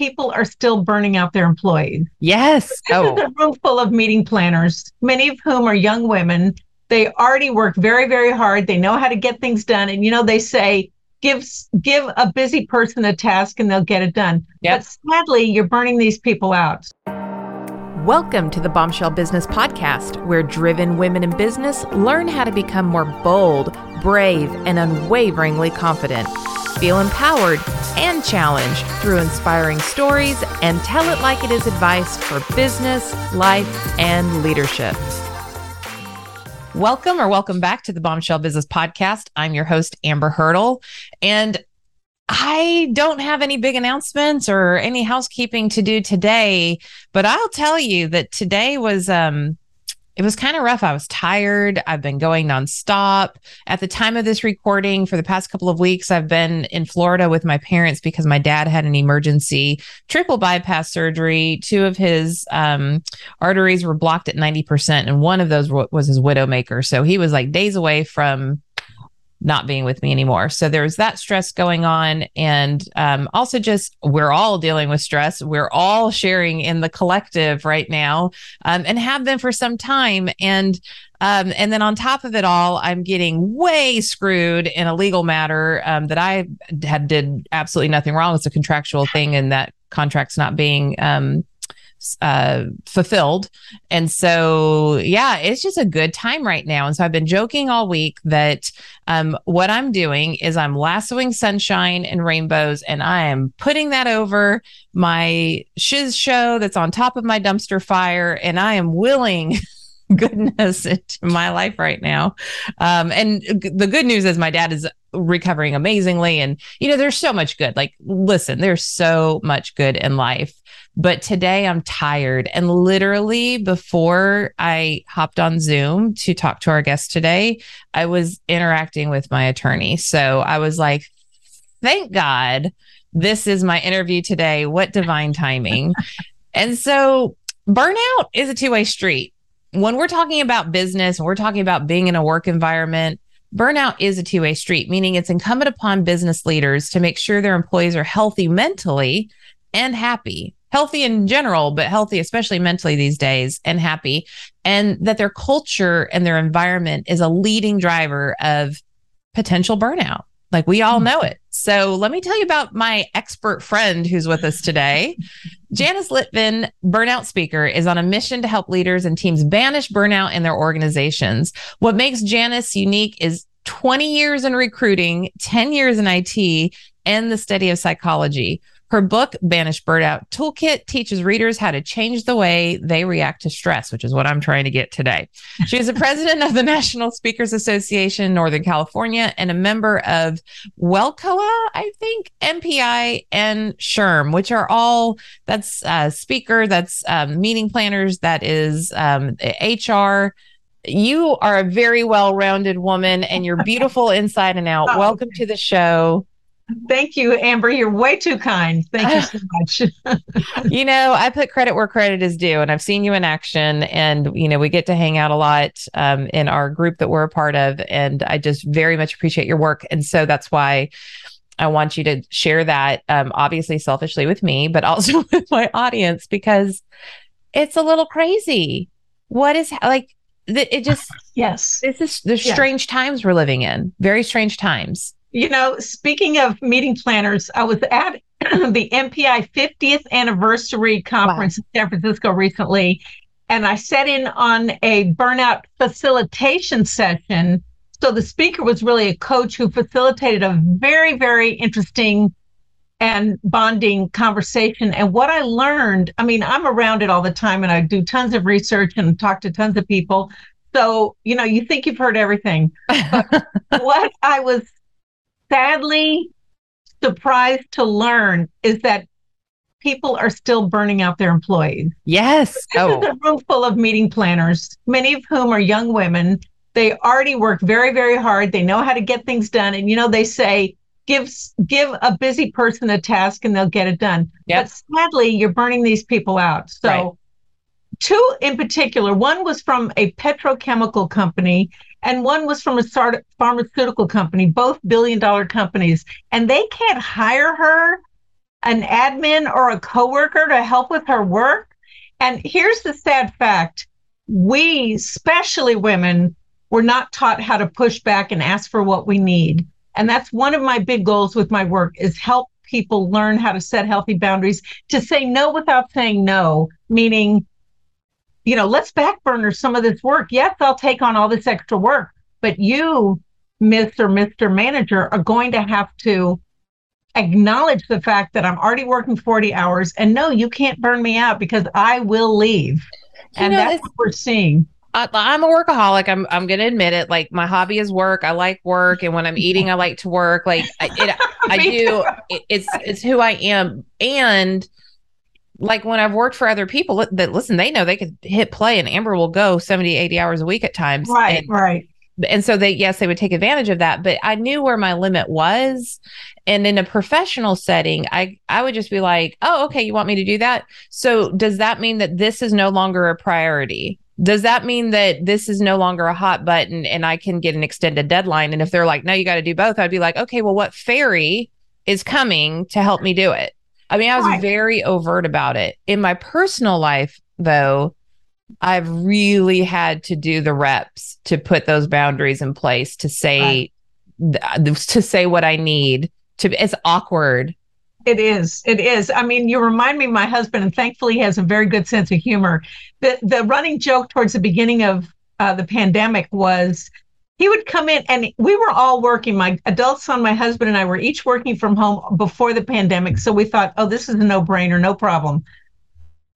People are still burning out their employees. Yes. This Oh, is a oh. room full of meeting planners, many of whom are young women. They already work very, very hard. They know how to get things done. And you know, they say, give give a busy person a task and they'll get it done. Yep. But sadly, you're burning these people out. Welcome to the Bombshell Business Podcast, where driven women in business learn how to become more bold, brave, and unwaveringly confident. Feel empowered and challenged through inspiring stories and tell it like it is advice for business, life, and leadership. Welcome or welcome back to the Bombshell Business Podcast. I'm your host, Amber Hurdle. And I don't have any big announcements or any housekeeping to do today, but I'll tell you that today was um it was kind of rough. I was tired. I've been going nonstop. At the time of this recording, for the past couple of weeks, I've been in Florida with my parents because my dad had an emergency triple bypass surgery. Two of his um, arteries were blocked at 90%, and one of those was his widowmaker. So he was like days away from not being with me anymore. So there's that stress going on. And um, also, just we're all dealing with stress. We're all sharing in the collective right now um, and have been for some time. And um, and then on top of it all, I'm getting way screwed in a legal matter um, that I had did absolutely nothing wrong. It's a contractual thing, and that contract's not being um, uh, fulfilled. And so, yeah, it's just a good time right now. And so I've been joking all week that um, what I'm doing is I'm lassoing sunshine and rainbows, and I am putting that over my shiz show that's on top of my dumpster fire, and I am willing. goodness into my life right now um, and the good news is my dad is recovering amazingly and you know there's so much good like listen there's so much good in life but today I'm tired. And literally, before I hopped on Zoom to talk to our guest today, I was interacting with my attorney. So I was like, thank God this is my interview today. What divine timing. and so, burnout is a two way street. When we're talking about business and we're talking about being in a work environment, burnout is a two way street, meaning it's incumbent upon business leaders to make sure their employees are healthy mentally and happy healthy in general, but healthy, especially mentally these days, and happy, and that their culture and their environment is a leading driver of potential burnout. Like we all hmm. know it. So let me tell you about my expert friend who's with us today. Janice Litvin, burnout speaker, is on a mission to help leaders and teams banish burnout in their organizations. What makes Janice unique is 20 years in recruiting, 10 years in IT, and the study of psychology. Her book, Banish Burnout Toolkit, teaches readers how to change the way they react to stress, which is what I'm trying to get today. She is the president of the National Speakers Association, Northern California, and a member of WELCOA, I think, MPI, and SHRM, which are all that's uh, speaker, that's um, meeting planners, that is um, HR. You are a very well rounded woman and you're beautiful inside and out. Oh, Welcome to the show. Thank you, Amber. You're way too kind. Thank you so much. you know, I put credit where credit is due, and I've seen you in action. And you know, we get to hang out a lot um, in our group that we're a part of, and I just very much appreciate your work. And so that's why I want you to share that, um, obviously selfishly with me, but also with my audience because it's a little crazy. What is like? It just yes. this is the strange times we're living in. Very strange times. You know, speaking of meeting planners, I was at the MPI 50th anniversary conference in San Francisco recently, and I sat in on a burnout facilitation session. So the speaker was really a coach who facilitated a very, very interesting and bonding conversation. And what I learned, I mean, I'm around it all the time and I do tons of research and talk to tons of people. So, you know, you think you've heard everything. what I was sadly surprised to learn is that people are still burning out their employees. Yes. This oh. is a room full of meeting planners, many of whom are young women. They already work very, very hard. They know how to get things done. And, you know, they say, give, give a busy person a task and they'll get it done. Yep. But sadly, you're burning these people out. So, right. Two in particular, one was from a petrochemical company and one was from a pharmaceutical company, both billion dollar companies. And they can't hire her an admin or a coworker to help with her work. And here's the sad fact we, especially women, were not taught how to push back and ask for what we need. And that's one of my big goals with my work is help people learn how to set healthy boundaries to say no without saying no, meaning, you know, let's backburner some of this work. Yes, I'll take on all this extra work, but you, Miss or Mr. Manager, are going to have to acknowledge the fact that I'm already working 40 hours and no, you can't burn me out because I will leave. You and know, that's what we're seeing. I, am a workaholic. I'm I'm gonna admit it. Like my hobby is work. I like work, and when I'm eating, I like to work. Like I, it, I do. It, it's it's who I am. And like when I've worked for other people that listen, they know they could hit play, and Amber will go 70, 80 hours a week at times. Right, and, right. And so they yes, they would take advantage of that. But I knew where my limit was, and in a professional setting i i would just be like oh okay you want me to do that so does that mean that this is no longer a priority does that mean that this is no longer a hot button and i can get an extended deadline and if they're like no you got to do both i'd be like okay well what fairy is coming to help me do it i mean i was right. very overt about it. In my personal life though i've really had to do the reps to put those boundaries in place to say right. to say what i need to it's awkward. It is. It is. I mean you remind me of my husband and thankfully he has a very good sense of humor. The the running joke towards the beginning of uh, the pandemic was he would come in and we were all working. My adult son my husband and i were each working from home before the pandemic. So we thought oh this is a no-brainer no problem.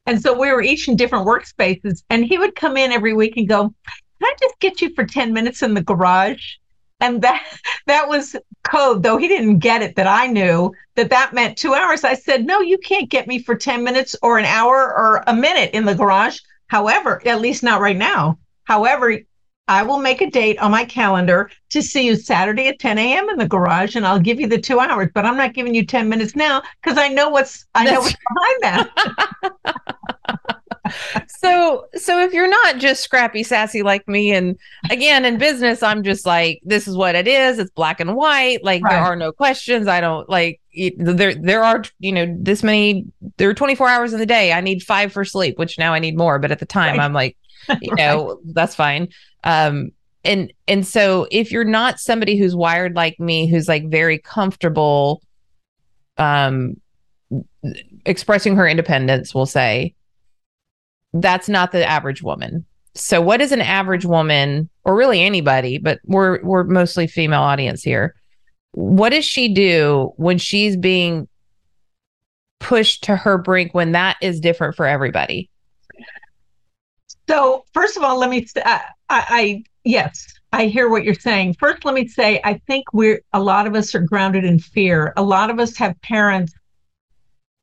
And so we were each in different workspaces and he would come in every week and go can i just get you for 10 minutes in the garage? And that that was code though he didn't get it that i knew that that meant two hours. I said no you can't get me for 10 minutes or an hour or a minute in the garage. However at least not right now. However i will make a date on my calendar to see you saturday at 10 a.m in the garage and i'll give you the two hours but i'm not giving you 10 minutes now because i know what's i know what's behind that so so if you're not just scrappy sassy like me and again in business i'm just like this is what it is it's black and white like right. there are no questions i don't like there there are you know this many there are 24 hours in the day i need 5 for sleep which now i need more but at the time right. i'm like you right. know that's fine um and and so if you're not somebody who's wired like me who's like very comfortable um expressing her independence we'll say that's not the average woman. So what is an average woman or really anybody, but we're we're mostly female audience here. What does she do when she's being pushed to her brink when that is different for everybody? So, first of all, let me uh, I, I yes, I hear what you're saying. First, let me say I think we're a lot of us are grounded in fear. A lot of us have parents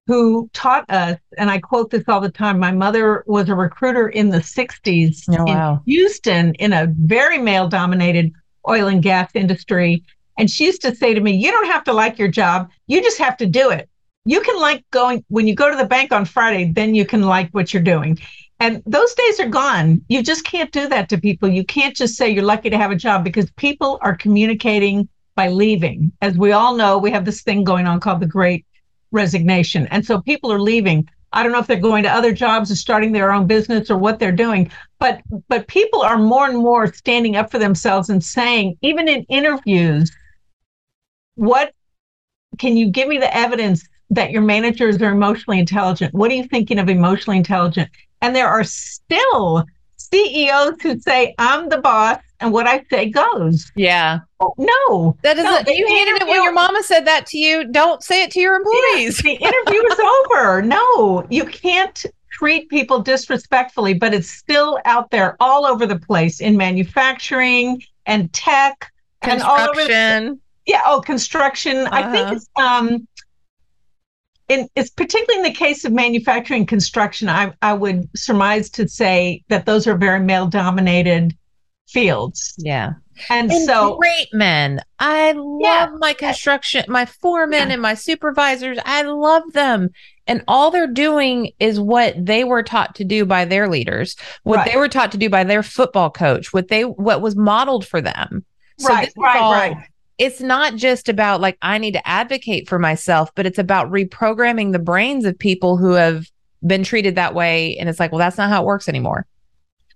who taught us, and I quote this all the time. My mother was a recruiter in the 60s oh, wow. in Houston in a very male dominated oil and gas industry. And she used to say to me, You don't have to like your job, you just have to do it. You can like going when you go to the bank on Friday, then you can like what you're doing. And those days are gone. You just can't do that to people. You can't just say you're lucky to have a job because people are communicating by leaving. As we all know, we have this thing going on called the Great resignation. And so people are leaving. I don't know if they're going to other jobs or starting their own business or what they're doing, but but people are more and more standing up for themselves and saying, even in interviews, what can you give me the evidence that your managers are emotionally intelligent? What are you thinking of emotionally intelligent? And there are still CEOs who say, I'm the boss and what I say goes. Yeah. No. That isn't, no, you hated it when your mama said that to you. Don't say it to your employees. Yeah, the interview is over. No, you can't treat people disrespectfully, but it's still out there all over the place in manufacturing and tech and all over. The, yeah. Oh, construction. Uh-huh. I think uh-huh. it's, um, in, it's particularly in the case of manufacturing construction, I, I would surmise to say that those are very male dominated fields. Yeah. And, And so, great men. I love Yeah. my construction, my foremen Yeah. and my supervisors. I love them. And all they're doing is what they were taught to do by their leaders, what Right. they were taught to do by their football coach, what they what was modeled for them. So right, this is right, all- right. It's not just about like I need to advocate for myself, but it's about reprogramming the brains of people who have been treated that way. And it's like, well, that's not how it works anymore.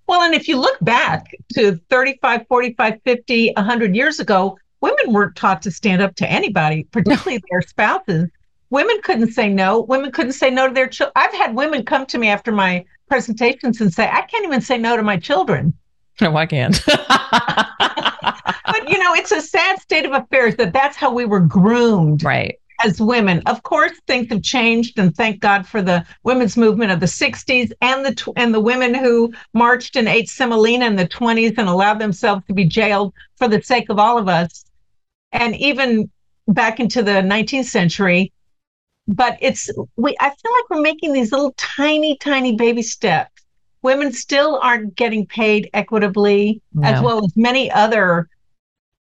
Well, and if you look back to 35, 45, 50, 100 years ago, women weren't taught to stand up to anybody, particularly their spouses. Women couldn't say no. Women couldn't say no to their children. I've had women come to me after my presentations and say, I can't even say no to my children. No, I can't. But, you know, it's a sad state of affairs that that's how we were groomed right. as women. Of course, things have changed, and thank God for the women's movement of the '60s and the tw- and the women who marched and ate semolina in the '20s and allowed themselves to be jailed for the sake of all of us, and even back into the 19th century. But it's we. I feel like we're making these little tiny, tiny baby steps. Women still aren't getting paid equitably, as well as many other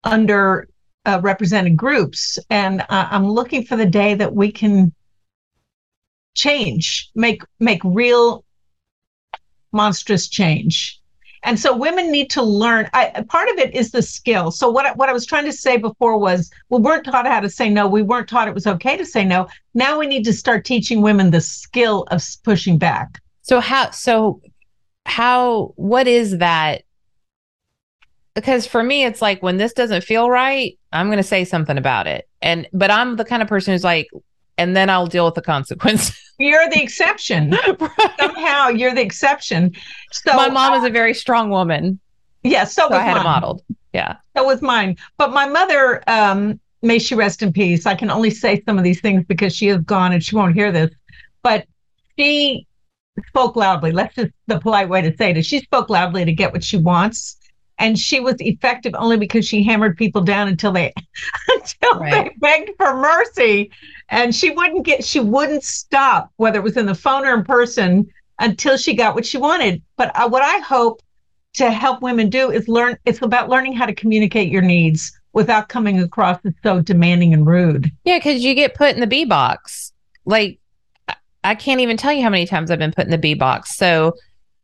under uh, represented groups. And uh, I'm looking for the day that we can change, make make real monstrous change. And so women need to learn. I, part of it is the skill. So what what I was trying to say before was, we weren't taught how to say no. We weren't taught it was okay to say no. Now we need to start teaching women the skill of pushing back. So how so how what is that? Because for me it's like when this doesn't feel right, I'm going to say something about it. And but I'm the kind of person who's like and then I'll deal with the consequence. You're the exception. Somehow you're the exception. So My mom is a very strong woman, yeah, so, so was I had it mine. modeled. Yeah. That was mine. But my mother, um, may she rest in peace. I can only say some of these things because she is gone and she won't hear this. But she spoke loudly. That's just the polite way to say it. Is she spoke loudly to get what she wants. And she was effective only because she hammered people down until they until Right. they begged for mercy. And she wouldn't get she wouldn't stop, whether it was in the phone or in person, until she got what she wanted. But uh, what I hope to help women do is learn it's about learning how to communicate your needs without coming across as so demanding and rude. Yeah, because you get put in the B box. Like I- I can't even tell you how many times I've been put in the B box. So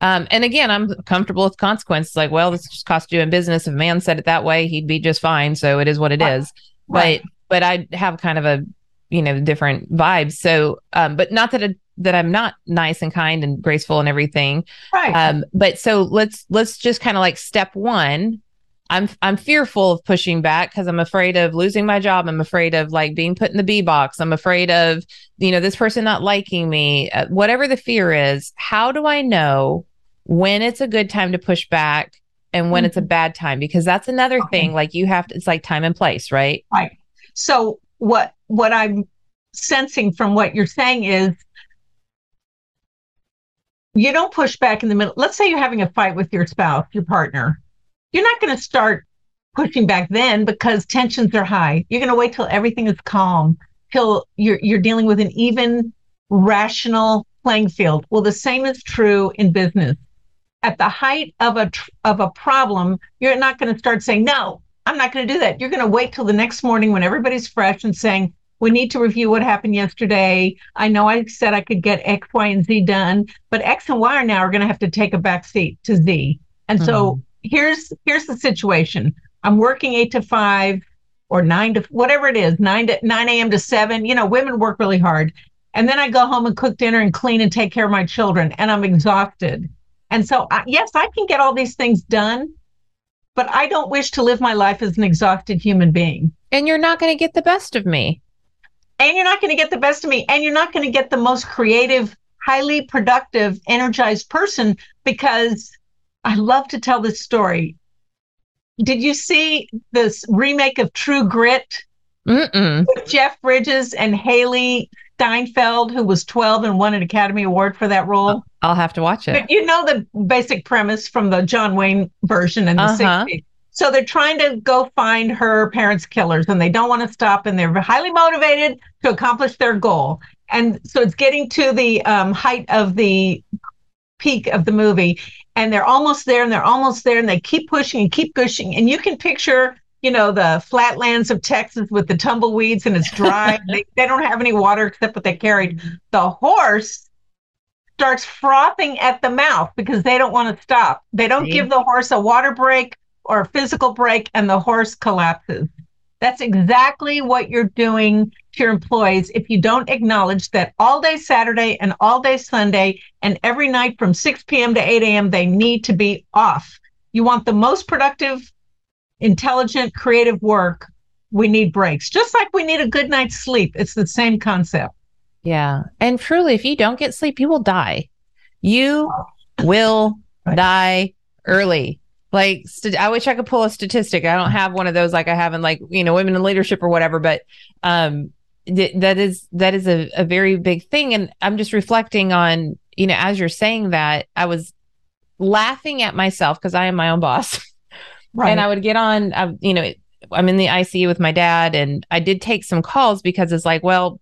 um, and again, I'm comfortable with consequences. Like, well, this just cost you in business. If a man said it that way, he'd be just fine. So it is what it Right. is. Right. But but I have kind of a you know different vibes. So um, but not that it, that I'm not nice and kind and graceful and everything. Right. Um, but so let's let's just kind of like step one. I'm I'm fearful of pushing back because I'm afraid of losing my job. I'm afraid of like being put in the B box. I'm afraid of you know this person not liking me. Uh, whatever the fear is, how do I know when it's a good time to push back and when it's a bad time? Because that's another Mm-hmm. Okay. thing. Like you have to. It's like time and place, right? Right. So what what I'm sensing from what you're saying is you don't push back in the middle. Let's say you're having a fight with your spouse, your partner. You're not going to start pushing back then because tensions are high. You're going to wait till everything is calm, till you're you're dealing with an even rational playing field. Well, the same is true in business. At the height of a tr- of a problem, you're not going to start saying no. I'm not going to do that. You're going to wait till the next morning when everybody's fresh and saying, we need to review what happened yesterday. I know I said I could get X, Y, and Z done, but X and Y are now are going to have to take a back seat to Z. And so mm-hmm. here's here's the situation. I'm working eight to five or nine to whatever it is, nine to nine a.m. to seven. You know, women work really hard. And then I go home and cook dinner and clean and take care of my children, and I'm exhausted. And so, I, yes, I can get all these things done, but I don't wish to live my life as an exhausted human being. And you're not going to get the best of me. And you're not going to get the best of me, and you're not going to get the most creative, highly productive, energized person because I love to tell this story. Did you see this remake of True Grit Mm-mm. with Jeff Bridges and Hailee Steinfeld, who was 12 and won an Academy Award for that role? I'll have to watch it. But you know the basic premise from the John Wayne version in the Uh-huh. 60s. So they're trying to go find her parents' killers and they don't want to stop and they're highly motivated to accomplish their goal. and so it's getting to the um, height of the peak of the movie and they're almost there and they're almost there and they keep pushing and keep pushing and you can picture you know the flatlands of texas with the tumbleweeds and it's dry they, they don't have any water except what they carried the horse starts frothing at the mouth because they don't want to stop they don't See? give the horse a water break or a physical break and the horse collapses that's exactly what you're doing to your employees if you don't acknowledge that all day Saturday and all day Sunday and every night from 6 p.m. to 8 a.m., they need to be off. You want the most productive, intelligent, creative work. We need breaks, just like we need a good night's sleep. It's the same concept. Yeah. And truly, if you don't get sleep, you will die. You will right. die early. Like, st- I wish I could pull a statistic. I don't have one of those like I have in like, you know, women in leadership or whatever, but um, th- that is, that is a, a very big thing. And I'm just reflecting on, you know, as you're saying that, I was laughing at myself because I am my own boss. Right. And I would get on, uh, you know, I'm in the ICU with my dad, and I did take some calls because it's like, well,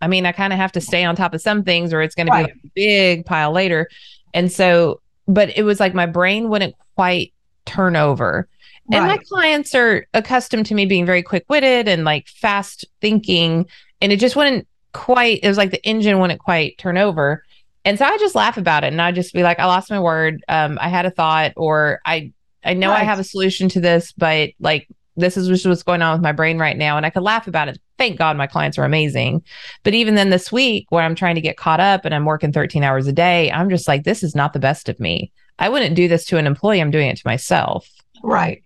I mean, I kind of have to stay on top of some things, or it's going right. to be a big pile later. And so but it was like my brain wouldn't quite turn over. Right. And my clients are accustomed to me being very quick witted and like fast thinking. And it just wouldn't quite, it was like the engine wouldn't quite turn over. And so I just laugh about it and I just be like, I lost my word. Um, I had a thought, or I, I know right. I have a solution to this, but like this is just what's going on with my brain right now. And I could laugh about it. Thank God my clients are amazing. But even then, this week where I'm trying to get caught up and I'm working 13 hours a day, I'm just like, this is not the best of me. I wouldn't do this to an employee. I'm doing it to myself. Right.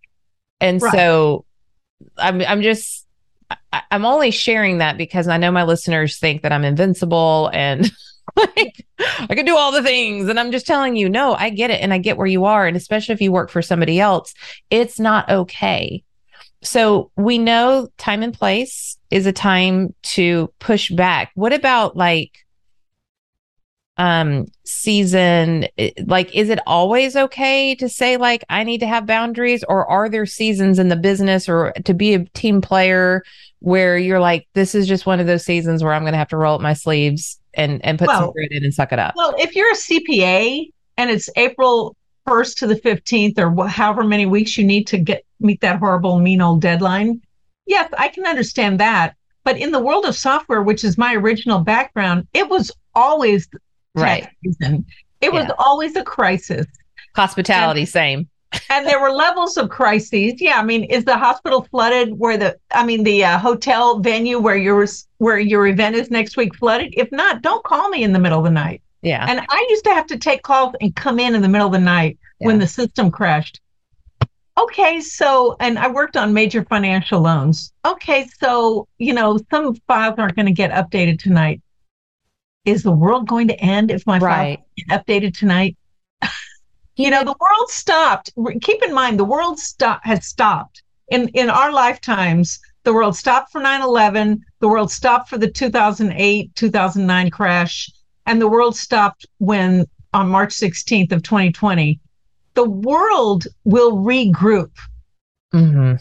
And right. so I'm, I'm just, I, I'm only sharing that because I know my listeners think that I'm invincible and like I can do all the things. And I'm just telling you, no, I get it. And I get where you are. And especially if you work for somebody else, it's not okay so we know time and place is a time to push back. What about like um season like is it always okay to say like I need to have boundaries or are there seasons in the business or to be a team player where you're like this is just one of those seasons where I'm going to have to roll up my sleeves and and put well, some grit in and suck it up. Well, if you're a CPA and it's April 1st to the 15th or however many weeks you need to get meet that horrible mean old deadline yes i can understand that but in the world of software which is my original background it was always right season. it yeah. was always a crisis hospitality and, same and there were levels of crises yeah i mean is the hospital flooded where the i mean the uh, hotel venue where your where your event is next week flooded if not don't call me in the middle of the night yeah. And I used to have to take calls and come in in the middle of the night yeah. when the system crashed. Okay, so, and I worked on major financial loans. Okay, so, you know, some files aren't going to get updated tonight. Is the world going to end if my right. files get updated tonight? You know, the world stopped. Keep in mind, the world stop has stopped in in our lifetimes. The world stopped for 9/11. The world stopped for the 2008 2009 crash and the world stopped when on March 16th of 2020, the world will regroup. Mm-hmm.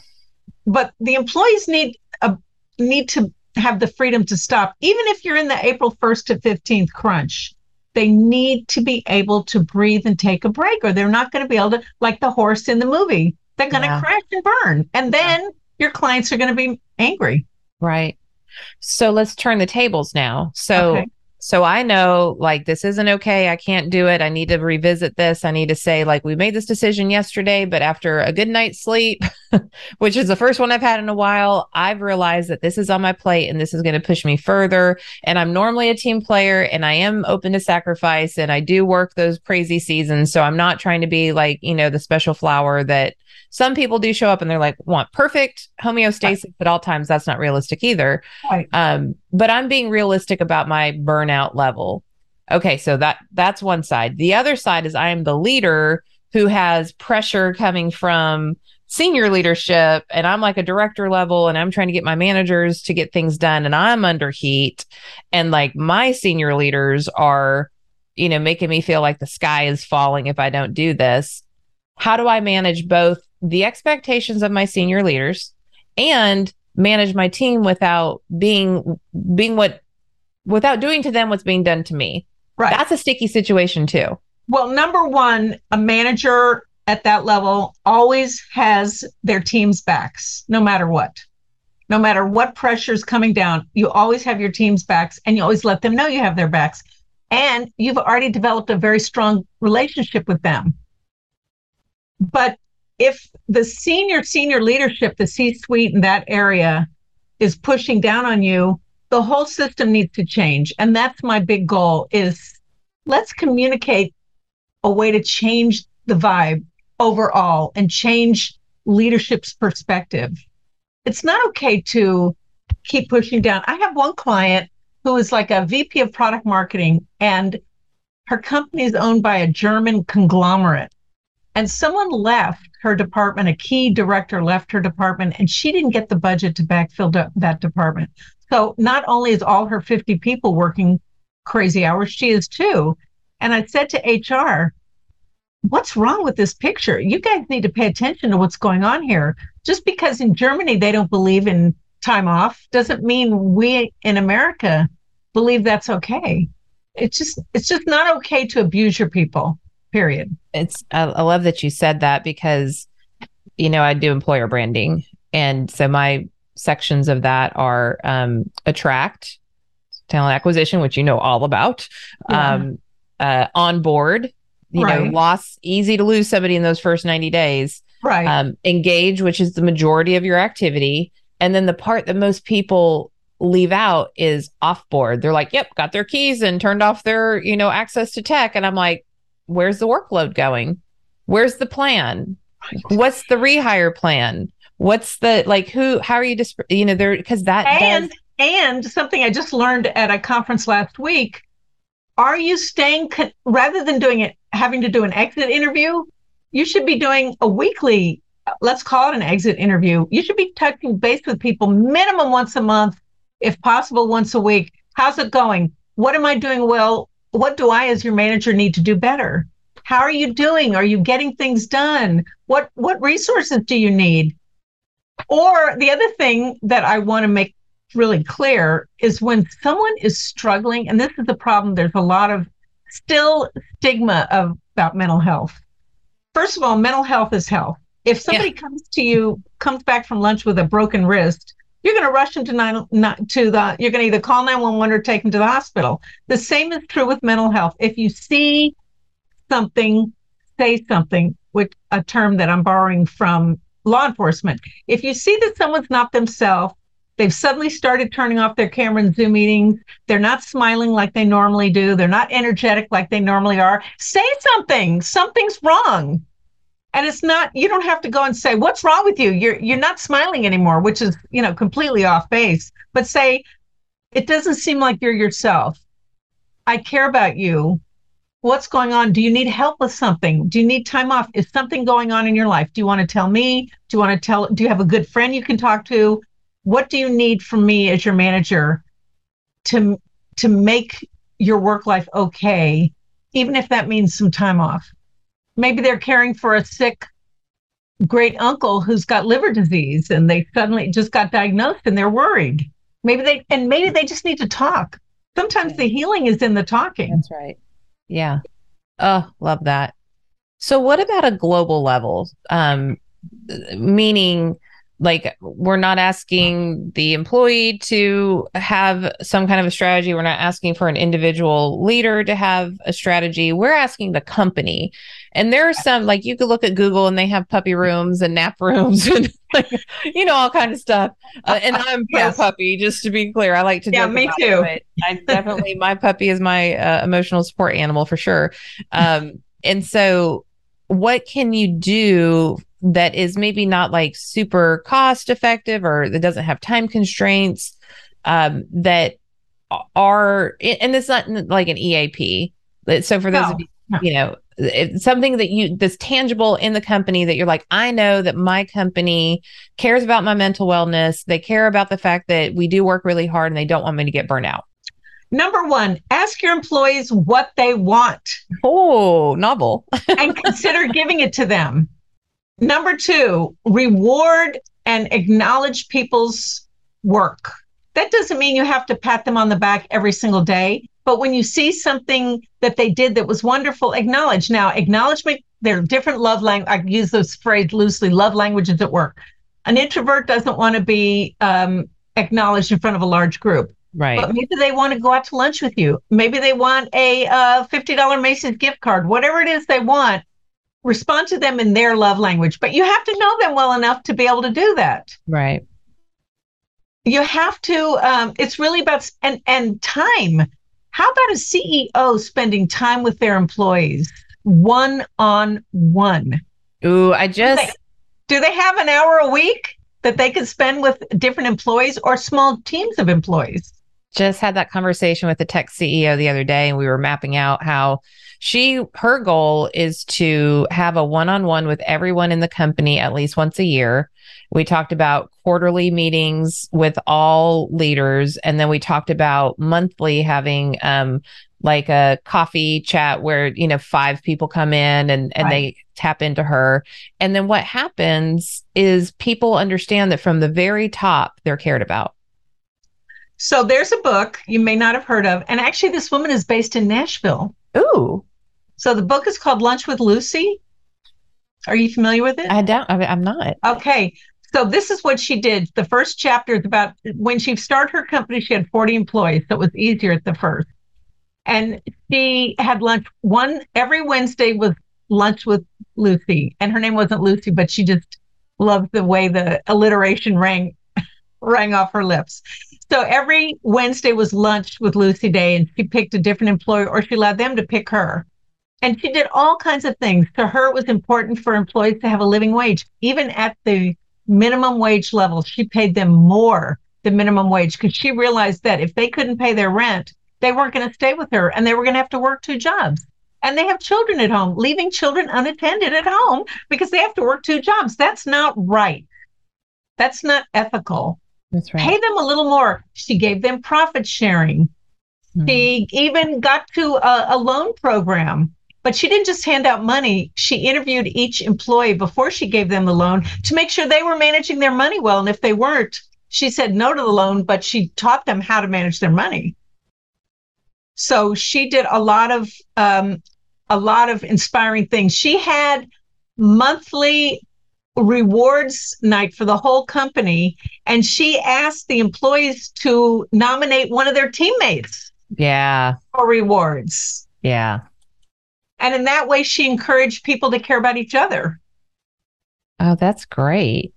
But the employees need a, need to have the freedom to stop, even if you're in the April 1st to 15th crunch. They need to be able to breathe and take a break, or they're not going to be able to, like the horse in the movie. They're going to yeah. crash and burn, and then yeah. your clients are going to be angry. Right. So let's turn the tables now. So okay. So I know like this isn't okay. I can't do it. I need to revisit this. I need to say like we made this decision yesterday, but after a good night's sleep, which is the first one I've had in a while, I've realized that this is on my plate and this is going to push me further. And I'm normally a team player and I am open to sacrifice and I do work those crazy seasons. So I'm not trying to be like, you know, the special flower that some people do show up and they're like want perfect homeostasis at all times that's not realistic either right. um, but i'm being realistic about my burnout level. Okay so that that's one side. The other side is i am the leader who has pressure coming from senior leadership and i'm like a director level and i'm trying to get my managers to get things done and i'm under heat and like my senior leaders are you know making me feel like the sky is falling if i don't do this. How do i manage both the expectations of my senior leaders and manage my team without being being what without doing to them what's being done to me. Right. That's a sticky situation too. Well, number one, a manager at that level always has their team's backs, no matter what. No matter what pressure is coming down, you always have your team's backs and you always let them know you have their backs. And you've already developed a very strong relationship with them. But if the senior, senior leadership, the C suite in that area is pushing down on you, the whole system needs to change. And that's my big goal is let's communicate a way to change the vibe overall and change leadership's perspective. It's not okay to keep pushing down. I have one client who is like a VP of product marketing and her company is owned by a German conglomerate. And someone left her department, a key director left her department, and she didn't get the budget to backfill that department. So not only is all her 50 people working crazy hours, she is too. And I said to HR, what's wrong with this picture? You guys need to pay attention to what's going on here. Just because in Germany they don't believe in time off doesn't mean we in America believe that's okay. It's just it's just not okay to abuse your people. Period. It's I, I love that you said that because you know I do employer branding and so my sections of that are um, attract talent acquisition, which you know all about, yeah. um, uh, onboard, you right. know, loss, easy to lose somebody in those first 90 days. Right. Um, engage, which is the majority of your activity. And then the part that most people leave out is off board. They're like, yep, got their keys and turned off their, you know, access to tech. And I'm like, where's the workload going? Where's the plan? What's the rehire plan? What's the like who how are you just you know there because that and does... and something I just learned at a conference last week are you staying con- rather than doing it having to do an exit interview you should be doing a weekly let's call it an exit interview you should be touching base with people minimum once a month if possible once a week how's it going what am i doing well what do i as your manager need to do better how are you doing are you getting things done what what resources do you need or the other thing that i want to make really clear is when someone is struggling, and this is the problem, there's a lot of still stigma of about mental health. First of all, mental health is health. If somebody yeah. comes to you, comes back from lunch with a broken wrist, you're going to rush them to nine to the. You're going to either call 911 or take them to the hospital. The same is true with mental health. If you see something, say something, which a term that I'm borrowing from law enforcement. If you see that someone's not themselves, They've suddenly started turning off their camera and Zoom meetings. They're not smiling like they normally do. They're not energetic like they normally are. Say something. Something's wrong. And it's not, you don't have to go and say, what's wrong with you? You're you're not smiling anymore, which is, you know, completely off base. But say, it doesn't seem like you're yourself. I care about you. What's going on? Do you need help with something? Do you need time off? Is something going on in your life? Do you want to tell me? Do you want to tell? Do you have a good friend you can talk to? what do you need from me as your manager to to make your work life okay even if that means some time off maybe they're caring for a sick great uncle who's got liver disease and they suddenly just got diagnosed and they're worried. Maybe they and maybe they just need to talk. Sometimes the healing is in the talking. That's right. Yeah. Oh love that. So what about a global level? Um meaning like we're not asking the employee to have some kind of a strategy. We're not asking for an individual leader to have a strategy. We're asking the company and there are some like you could look at google and they have puppy rooms and nap rooms and like, you know all kind of stuff uh, and i'm pro yes. puppy just to be clear i like to yeah me too it, i definitely my puppy is my uh, emotional support animal for sure um and so what can you do that is maybe not like super cost effective or that doesn't have time constraints um, that are and it's not like an EAP. So for those no. of you, you know, it's something that you that's tangible in the company that you're like, I know that my company cares about my mental wellness. They care about the fact that we do work really hard and they don't want me to get burnt out. Number one, ask your employees what they want. Oh, novel. and consider giving it to them. Number two, reward and acknowledge people's work. That doesn't mean you have to pat them on the back every single day. But when you see something that they did that was wonderful, acknowledge. Now, acknowledgement, there are different love language. I use this phrase loosely love languages at work. An introvert doesn't want to be um, acknowledged in front of a large group. Right. But maybe they want to go out to lunch with you. Maybe they want a uh, $50 Macy's gift card, whatever it is they want. Respond to them in their love language, but you have to know them well enough to be able to do that. Right. You have to. Um, it's really about and and time. How about a CEO spending time with their employees one on one? Ooh, I just do they, do they have an hour a week that they can spend with different employees or small teams of employees? Just had that conversation with the tech CEO the other day, and we were mapping out how she her goal is to have a one-on-one with everyone in the company at least once a year. We talked about quarterly meetings with all leaders, and then we talked about monthly having um, like a coffee chat where you know five people come in and and right. they tap into her and then what happens is people understand that from the very top they're cared about so there's a book you may not have heard of. And actually, this woman is based in Nashville. Ooh. So the book is called Lunch with Lucy. Are you familiar with it? I don't. I am not. Okay. So this is what she did. The first chapter is about when she started her company, she had 40 employees. So it was easier at the first. And she had lunch one every Wednesday was lunch with Lucy. And her name wasn't Lucy, but she just loved the way the alliteration rang rang off her lips. So every Wednesday was lunch with Lucy Day, and she picked a different employer, or she allowed them to pick her. And she did all kinds of things. To her, it was important for employees to have a living wage. Even at the minimum wage level, she paid them more than minimum wage because she realized that if they couldn't pay their rent, they weren't going to stay with her and they were going to have to work two jobs. And they have children at home, leaving children unattended at home because they have to work two jobs. That's not right. That's not ethical. That's right. Pay them a little more. She gave them profit sharing. Mm-hmm. She even got to a, a loan program but she didn't just hand out money. She interviewed each employee before she gave them the loan to make sure they were managing their money well. And if they weren't, she said no to the loan, but she taught them how to manage their money. So she did a lot of um, a lot of inspiring things. She had monthly rewards night for the whole company and she asked the employees to nominate one of their teammates yeah. for rewards. Yeah. And in that way she encouraged people to care about each other. Oh that's great.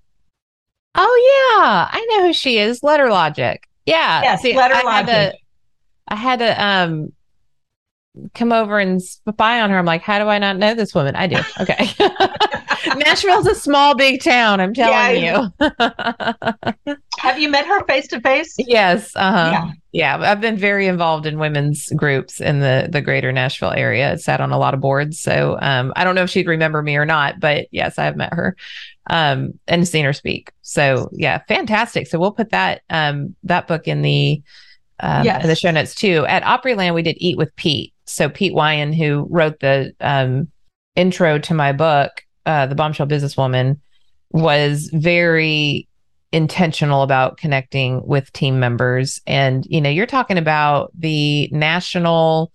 Oh yeah. I know who she is. LetterLogic. Yeah. Yes See, letter I logic had to, i had to um come over and spy on her. I'm like, how do I not know this woman? I do. Okay. Nashville's a small, big town. I'm telling yeah, you. Have you met her face to face? Yes. Uh-huh. Yeah. Yeah. I've been very involved in women's groups in the the greater Nashville area. I sat on a lot of boards. So um, I don't know if she'd remember me or not, but yes, I have met her um, and seen her speak. So yeah, fantastic. So we'll put that um, that book in the um, yes. in the show notes too. At Opryland, we did Eat with Pete. So Pete Weien, who wrote the um, intro to my book, uh, The Bombshell Businesswoman, was very intentional about connecting with team members. And, you know, you're talking about the national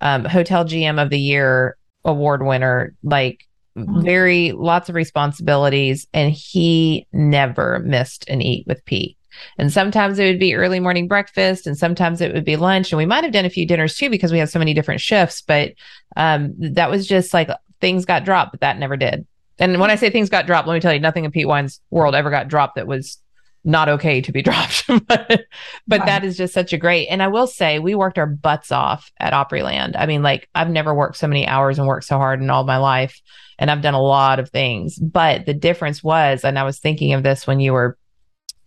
um, hotel GM of the year award winner, like mm-hmm. very lots of responsibilities. And he never missed an eat with Pete. And sometimes it would be early morning breakfast, and sometimes it would be lunch. And we might have done a few dinners too because we had so many different shifts. But um, that was just like things got dropped, but that never did. And when I say things got dropped, let me tell you, nothing in Pete Weien's world ever got dropped that was not okay to be dropped. but but that is just such a great. And I will say, we worked our butts off at Opryland. I mean, like I've never worked so many hours and worked so hard in all my life, and I've done a lot of things. But the difference was, and I was thinking of this when you were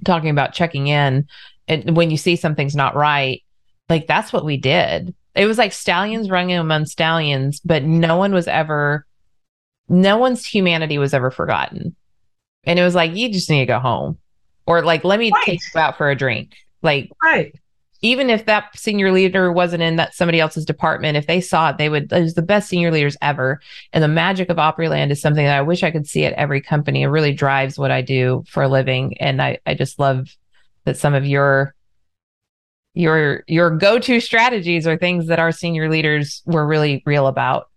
talking about checking in and when you see something's not right, like that's what we did. It was like stallions running among stallions, but no one was ever, no one's humanity was ever forgotten. And it was like, you just need to go home or like, let me right. take you out for a drink. Like, right even if that senior leader wasn't in that somebody else's department, if they saw it, they would, it was the best senior leaders ever. And the magic of Opryland is something that I wish I could see at every company. It really drives what I do for a living. And I, I just love that some of your your your go-to strategies are things that our senior leaders were really real about.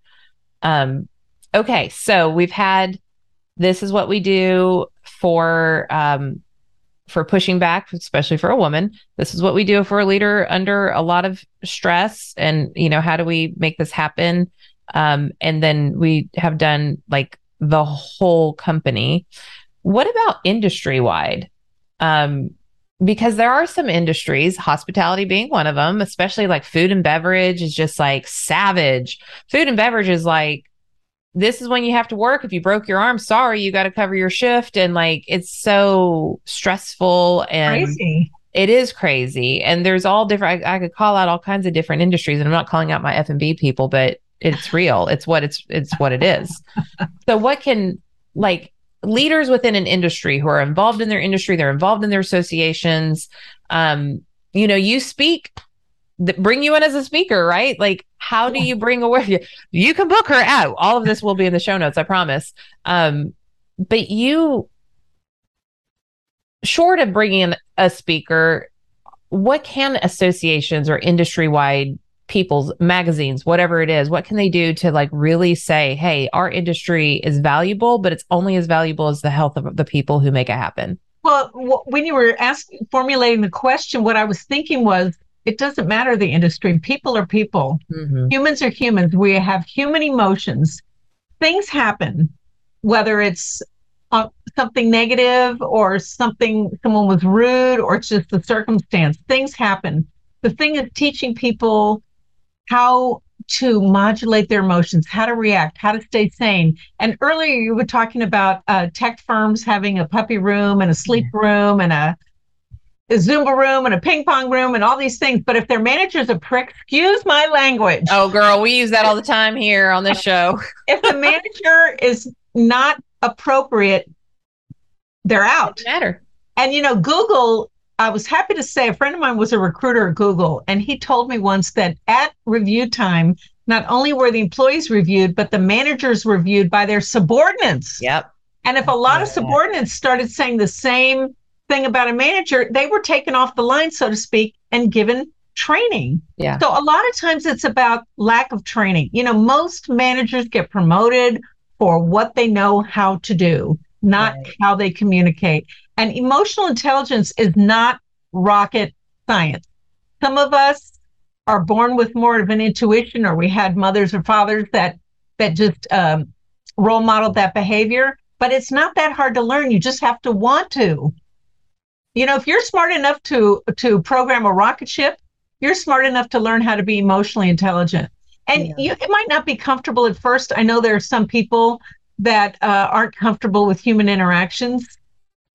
Um, okay, so we've had this is what we do for um, for pushing back, especially for a woman. This is what we do for a leader under a lot of stress, and you know how do we make this happen? Um, and then we have done like the whole company. What about industry wide? Um, because there are some industries, hospitality being one of them, especially like food and beverage is just like savage. Food and beverage is like, this is when you have to work. If you broke your arm, sorry, you got to cover your shift. And like, it's so stressful and Crazy. it is crazy. And there's all different, I, I could call out all kinds of different industries and I'm not calling out my F and B people, but it's real. It's what it's, it's what it is. so what can like leaders within an industry who are involved in their industry, they're involved in their associations. Um, you know, you speak, th- bring you in as a speaker, right? Like, how do you bring away? You, can book her out. All of this will be in the show notes, I promise. Um, but you, short of bringing in a speaker, what can associations or industry wide people's magazines, whatever it is, what can they do to like really say, hey, our industry is valuable, but it's only as valuable as the health of the people who make it happen? Well, when you were asking, formulating the question, what I was thinking was it doesn't matter the industry. People are people. Mm-hmm. Humans are humans. We have human emotions. Things happen, whether it's uh, something negative or something, someone was rude or it's just the circumstance. Things happen. The thing is teaching people how to modulate their emotions, how to react, how to stay sane. And earlier you were talking about uh, tech firms having a puppy room and a sleep room and a, a Zumba room and a ping pong room and all these things. But if their manager's a prick, excuse my language. Oh, girl, we use that all the time here on this show. if the manager is not appropriate, they're out. Doesn't matter. And you know, Google I was happy to say a friend of mine was a recruiter at Google, and he told me once that at review time, not only were the employees reviewed, but the managers reviewed by their subordinates. Yep. And if a lot of subordinates started saying the same thing about a manager, they were taken off the line, so to speak, and given training. Yeah. So a lot of times it's about lack of training. You know, most managers get promoted for what they know how to do, not Right. how they communicate. And emotional intelligence is not rocket science. Some of us are born with more of an intuition, or we had mothers or fathers that that just um, role modeled that behavior. But it's not that hard to learn. You just have to want to. You know, if you're smart enough to to program a rocket ship, you're smart enough to learn how to be emotionally intelligent. And Yeah. you, it might not be comfortable at first. I know there are some people that uh, aren't comfortable with human interactions.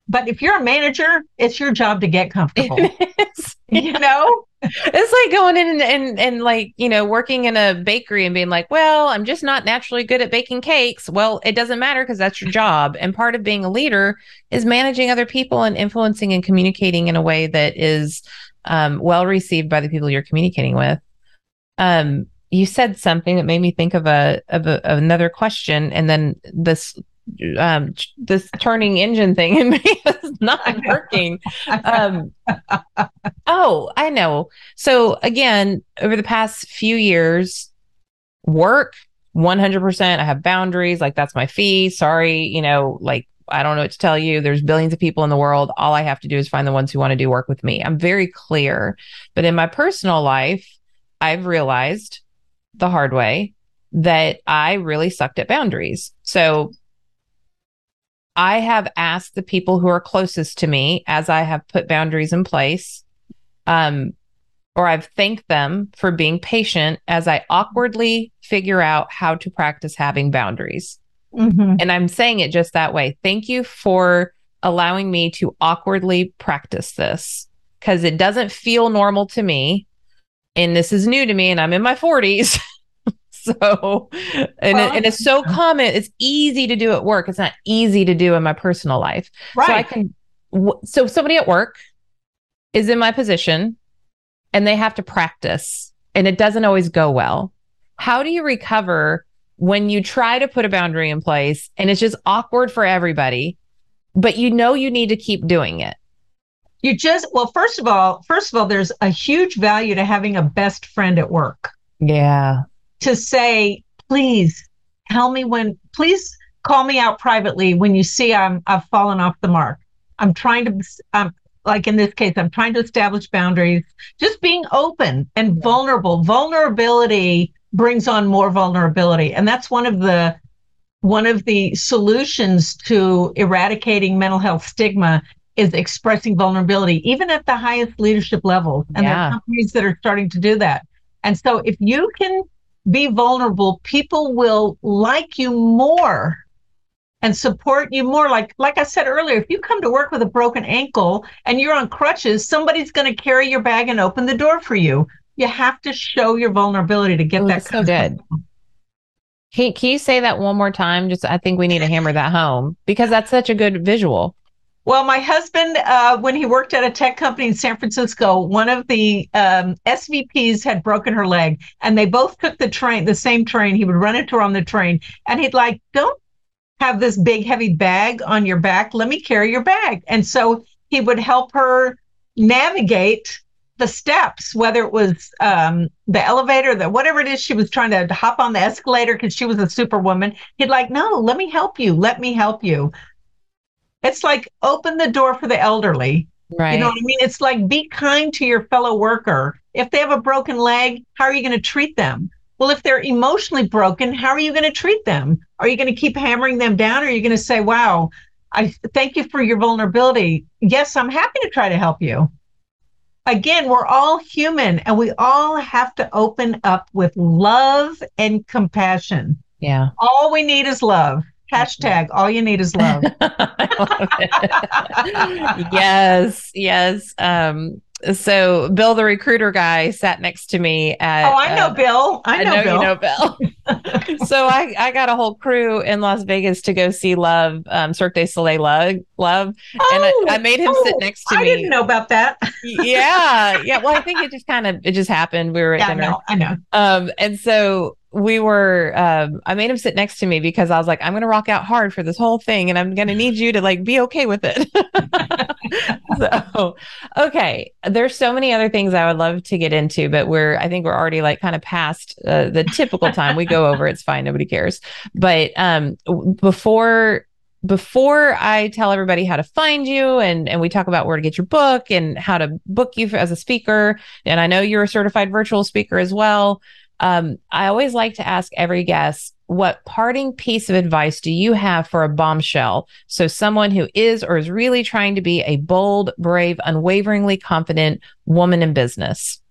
But if you're a manager, it's your job to get comfortable. you know? It's like going in and, and and like you know working in a bakery and being like well i'm just not naturally good at baking cakes. Well it doesn't matter because that's your job. And part of being a leader is managing other people and influencing and communicating in a way that is um, well received by the people you're communicating with. Um, you said something that made me think of a of, a, of another question and then this um this turning engine thing in me is not working. Um oh i know. So again over the past few years work 100% i have boundaries. Like that's my fee. Sorry you know like i don't know what to tell you. There's billions of people in the world. All i have to do is find the ones who want to do work with me. I'm very clear. But in my personal life i've realized the hard way that i really sucked at boundaries. So I have asked the people who are closest to me as I have put boundaries in place, um, or I've thanked them for being patient as I awkwardly figure out how to practice having boundaries. Mhm. And I'm saying it just that way. Thank you for allowing me to awkwardly practice this because it doesn't feel normal to me. And this is new to me, and I'm in my 40s. so, and, Well, it, and it's so common. It's easy to do at work. It's not easy to do in my personal life. Right. So I can, so somebody at work is in my position and they have to practice and it doesn't always go well. How do you recover when you try to put a boundary in place and it's just awkward for everybody, but you know you need to keep doing it? You just well, first of all, first of all, there's a huge value to having a best friend at work. Yeah. To say, please tell me when, please call me out privately when you see I'm I've fallen off the mark. I'm trying to um like in this case, I'm trying to establish boundaries, just being open and yeah. vulnerable. Vulnerability brings on more vulnerability. And that's one of the one of the solutions to eradicating mental health stigma is expressing vulnerability, even at the highest leadership levels. And yeah. there are companies that are starting to do that. And so if you can be vulnerable, people will like you more and support you more. Like like I said earlier, if you come to work with a broken ankle and you're on crutches, somebody's going to carry your bag and open the door for you. You have to show your vulnerability to get Ooh, that. So good. Can, can you say that one more time? Just I think we need to hammer that home because that's such a good visual. Well, my husband, uh, when he worked at a tech company in San Francisco, one of the um, SVPs had broken her leg, and they both took the train, the same train. He would run into her on the train, and he'd like, "Don't have this big heavy bag on your back. Let me carry your bag." And so he would help her navigate the steps, whether it was um, the elevator, the whatever it is, she was trying to hop on the escalator because she was a superwoman. He'd like, no, let me help you. Let me help you. It's like open the door for the elderly. Right. You know what I mean? It's like be kind to your fellow worker. If they have a broken leg, how are you going to treat them? Well, if they're emotionally broken, how are you going to treat them? Are you going to keep hammering them down? Or are you going to say, wow, I thank you for your vulnerability. Yes, I'm happy to try to help you. Again, we're all human and we all have to open up with love and compassion. Yeah. All we need is love. Hashtag all you need is love. yes, yes. Um, so Bill, the recruiter guy, sat next to me at. Oh, I know uh, Bill. I know, I know Bill. you know Bill. so I, I got a whole crew in Las Vegas to go see Love, um, Cirque du Soleil Love, Love, oh, and I, I, made him oh, sit next to I me. I didn't know about that. yeah, yeah. Well, I think it just kind of it just happened. We were at yeah, dinner. I know. I know. Um, and so we were um, i made him sit next to me because i was like i'm going to rock out hard for this whole thing and i'm going to need you to like be okay with it so okay there's so many other things i would love to get into but we're i think we're already like kind of past uh, the typical time we go over it's fine nobody cares but um before before I tell everybody how to find you and, and we talk about where to get your book and how to book you as a speaker, and I know you're a certified virtual speaker as well. Um, I always like to ask every guest, what parting piece of advice do you have for a bombshell? So, someone who is or is really trying to be a bold, brave, unwaveringly confident woman in business.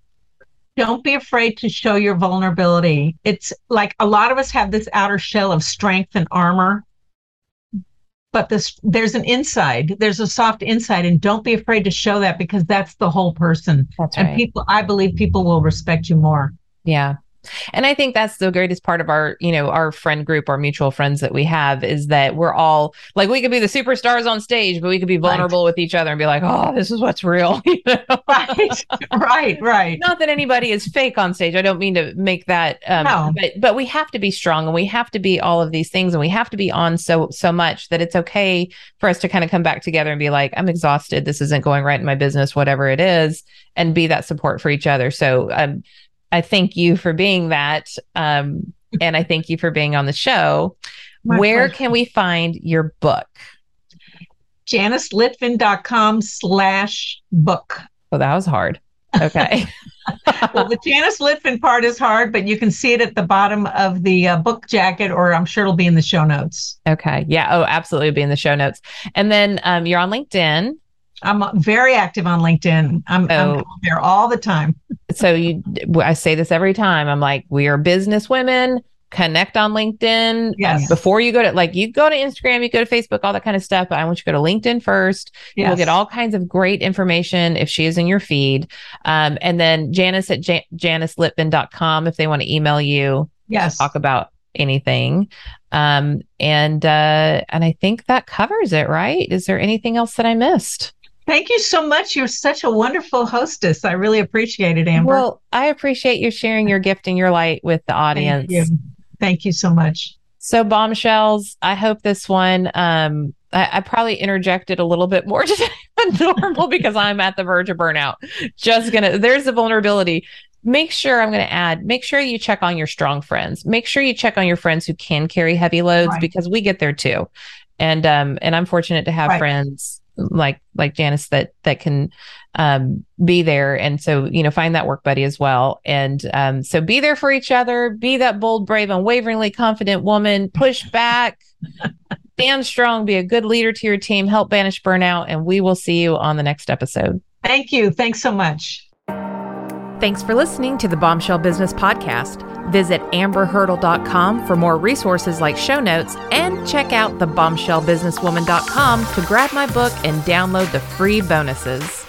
Don't be afraid to show your vulnerability. It's like a lot of us have this outer shell of strength and armor, but this there's an inside there's a soft inside and don't be afraid to show that because that's the whole person. That's and right. people i believe people will respect you more. Yeah and I think that's the greatest part of our, you know, our friend group, our mutual friends that we have is that we're all like we could be the superstars on stage, but we could be vulnerable right. with each other and be like, oh, this is what's real. You know? Right, right, right. Not that anybody is fake on stage. I don't mean to make that um no. but but we have to be strong and we have to be all of these things and we have to be on so so much that it's okay for us to kind of come back together and be like, I'm exhausted. This isn't going right in my business, whatever it is, and be that support for each other. So um I thank you for being that. Um, and I thank you for being on the show. My Where pleasure. can we find your book? JaniceLitvin.com slash book. Oh, that was hard. Okay. well, the Janice Litvin part is hard, but you can see it at the bottom of the uh, book jacket, or I'm sure it'll be in the show notes. Okay. Yeah. Oh, absolutely. It'll be in the show notes. And then um, you're on LinkedIn. I'm very active on LinkedIn. I'm, oh. I'm there all the time. so you, I say this every time. I'm like, we are business women. Connect on LinkedIn. Yes. Before you go to like you go to Instagram, you go to Facebook, all that kind of stuff. But I want you to go to LinkedIn first. Yes. You'll get all kinds of great information if she is in your feed. Um, and then Janice at Jan- JaniceLitvin.com if they want to email you. Yes. Talk about anything. Um, and uh, and I think that covers it, right? Is there anything else that I missed? Thank you so much. You're such a wonderful hostess. I really appreciate it, Amber. Well, I appreciate you sharing your gift and your light with the audience. Thank you, Thank you so much. So, bombshells, I hope this one, um, I, I, probably interjected a little bit more today. Than normal because I'm at the verge of burnout. Just gonna, there's the vulnerability. Make sure I'm going to add, make sure you check on your strong friends. Make sure you check on your friends who can carry heavy loads right. because we get there too. And, um, and I'm fortunate to have right. friends like, like Janice that, that can, um, be there. And so, you know, find that work buddy as well. And, um, so be there for each other, be that bold, brave, unwaveringly confident woman, push back, stand strong, be a good leader to your team, help banish burnout, and we will see you on the next episode. Thank you. Thanks so much. Thanks for listening to the Bombshell Business Podcast. Visit amberhurdle.com for more resources like show notes and check out thebombshellbusinesswoman.com to grab my book and download the free bonuses.